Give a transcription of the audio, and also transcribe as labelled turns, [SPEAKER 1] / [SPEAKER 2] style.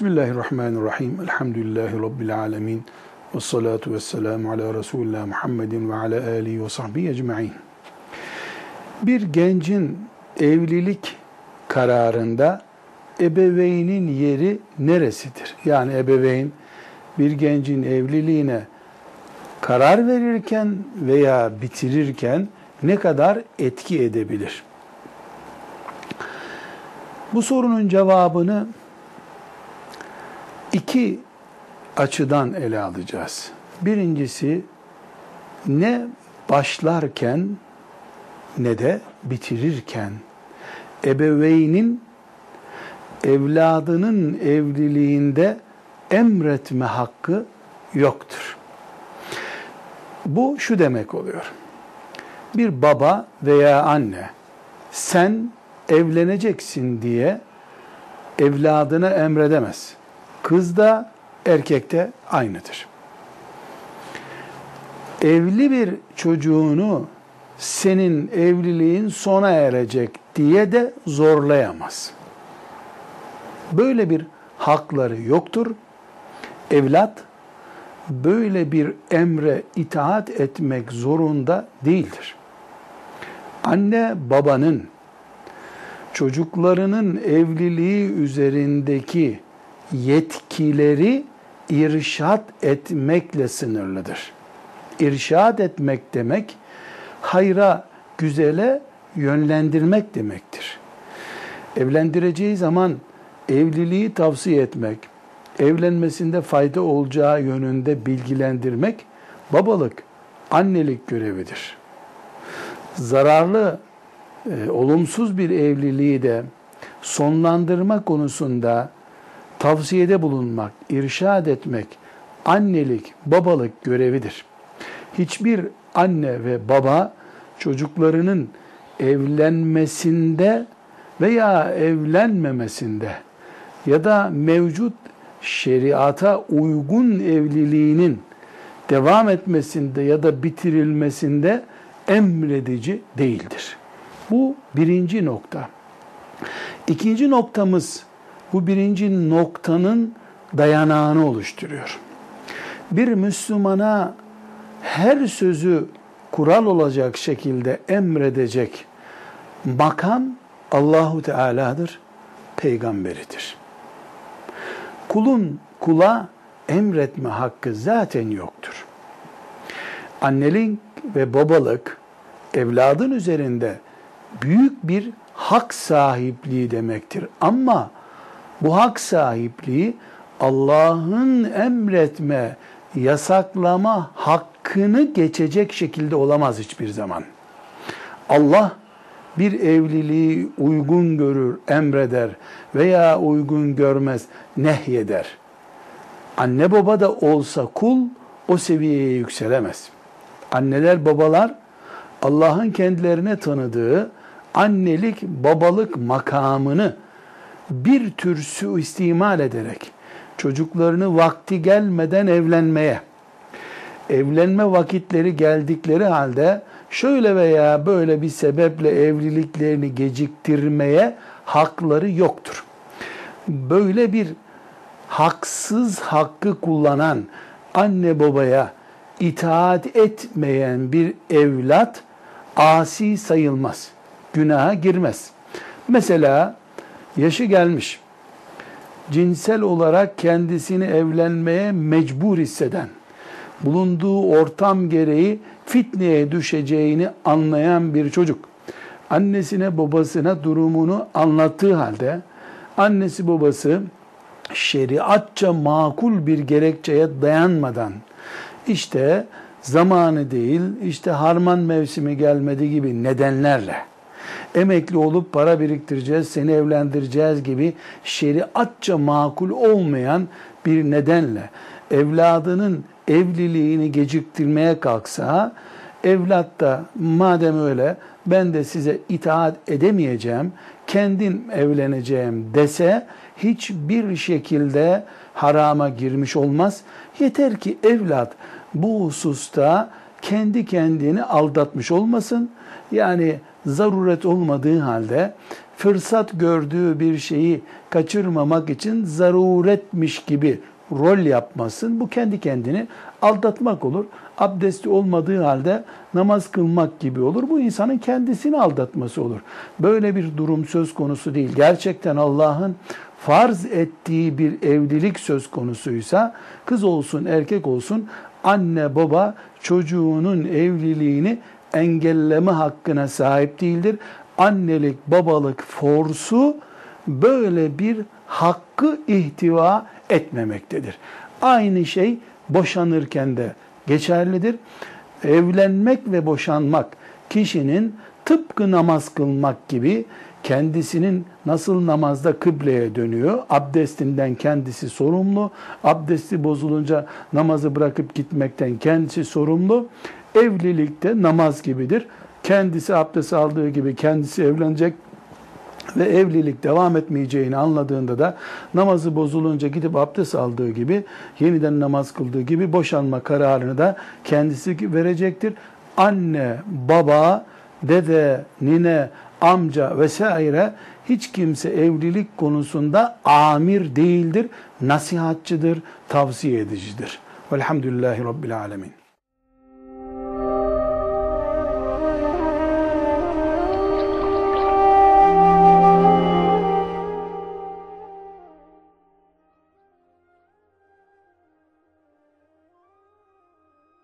[SPEAKER 1] Bismillahirrahmanirrahim. Elhamdülillahi Rabbil alemin. Ve salatu ve selamu ala Resulullah Muhammedin ve ala alihi ve sahbihi ecma'in. Bir gencin evlilik kararında ebeveynin yeri neresidir? Yani ebeveyn bir gencin evliliğine karar verirken veya bitirirken ne kadar etki edebilir? Bu sorunun cevabını iki açıdan ele alacağız. Birincisi ne başlarken ne de bitirirken ebeveynin evladının evliliğinde emretme hakkı yoktur. Bu şu demek oluyor. Bir baba veya anne sen evleneceksin diye evladına emredemez. Kız da erkek de aynıdır. Evli bir çocuğunu senin evliliğin sona erecek diye de zorlayamaz. Böyle bir hakları yoktur. Evlat böyle bir emre itaat etmek zorunda değildir. Anne babanın çocuklarının evliliği üzerindeki yetkileri irşat etmekle sınırlıdır. İrşat etmek demek hayra, güzele yönlendirmek demektir. Evlendireceği zaman evliliği tavsiye etmek, evlenmesinde fayda olacağı yönünde bilgilendirmek babalık, annelik görevidir. Zararlı, e, olumsuz bir evliliği de sonlandırma konusunda tavsiyede bulunmak, irşad etmek annelik, babalık görevidir. Hiçbir anne ve baba çocuklarının evlenmesinde veya evlenmemesinde ya da mevcut şeriata uygun evliliğinin devam etmesinde ya da bitirilmesinde emredici değildir. Bu birinci nokta. İkinci noktamız bu birinci noktanın dayanağını oluşturuyor. Bir Müslümana her sözü kural olacak şekilde emredecek makam Allahu Teala'dır, peygamberidir. Kulun kula emretme hakkı zaten yoktur. Annelik ve babalık evladın üzerinde büyük bir hak sahipliği demektir. Ama bu hak sahipliği Allah'ın emretme, yasaklama hakkını geçecek şekilde olamaz hiçbir zaman. Allah bir evliliği uygun görür, emreder veya uygun görmez, nehyeder. Anne baba da olsa kul o seviyeye yükselemez. Anneler, babalar Allah'ın kendilerine tanıdığı annelik, babalık makamını bir tür suistimal ederek çocuklarını vakti gelmeden evlenmeye, evlenme vakitleri geldikleri halde şöyle veya böyle bir sebeple evliliklerini geciktirmeye hakları yoktur. Böyle bir haksız hakkı kullanan anne babaya itaat etmeyen bir evlat asi sayılmaz. Günaha girmez. Mesela yaşı gelmiş, cinsel olarak kendisini evlenmeye mecbur hisseden, bulunduğu ortam gereği fitneye düşeceğini anlayan bir çocuk, annesine babasına durumunu anlattığı halde, annesi babası şeriatça makul bir gerekçeye dayanmadan, işte zamanı değil, işte harman mevsimi gelmedi gibi nedenlerle, emekli olup para biriktireceğiz, seni evlendireceğiz gibi şeriatça makul olmayan bir nedenle evladının evliliğini geciktirmeye kalksa, evlat da madem öyle ben de size itaat edemeyeceğim, kendim evleneceğim dese hiçbir şekilde harama girmiş olmaz. Yeter ki evlat bu hususta kendi kendini aldatmış olmasın. Yani zaruret olmadığı halde fırsat gördüğü bir şeyi kaçırmamak için zaruretmiş gibi rol yapmasın. Bu kendi kendini aldatmak olur. Abdesti olmadığı halde namaz kılmak gibi olur. Bu insanın kendisini aldatması olur. Böyle bir durum söz konusu değil. Gerçekten Allah'ın farz ettiği bir evlilik söz konusuysa kız olsun erkek olsun anne baba çocuğunun evliliğini engelleme hakkına sahip değildir. Annelik babalık forsu böyle bir hakkı ihtiva etmemektedir. Aynı şey boşanırken de geçerlidir. Evlenmek ve boşanmak kişinin tıpkı namaz kılmak gibi kendisinin nasıl namazda kıbleye dönüyor, abdestinden kendisi sorumlu, abdesti bozulunca namazı bırakıp gitmekten kendisi sorumlu, evlilikte namaz gibidir. Kendisi abdest aldığı gibi kendisi evlenecek, ve evlilik devam etmeyeceğini anladığında da namazı bozulunca gidip abdest aldığı gibi yeniden namaz kıldığı gibi boşanma kararını da kendisi verecektir. Anne, baba, dede, nine, amca vesaire hiç kimse evlilik konusunda amir değildir, nasihatçıdır, tavsiye edicidir. Velhamdülillahi Rabbil Alemin.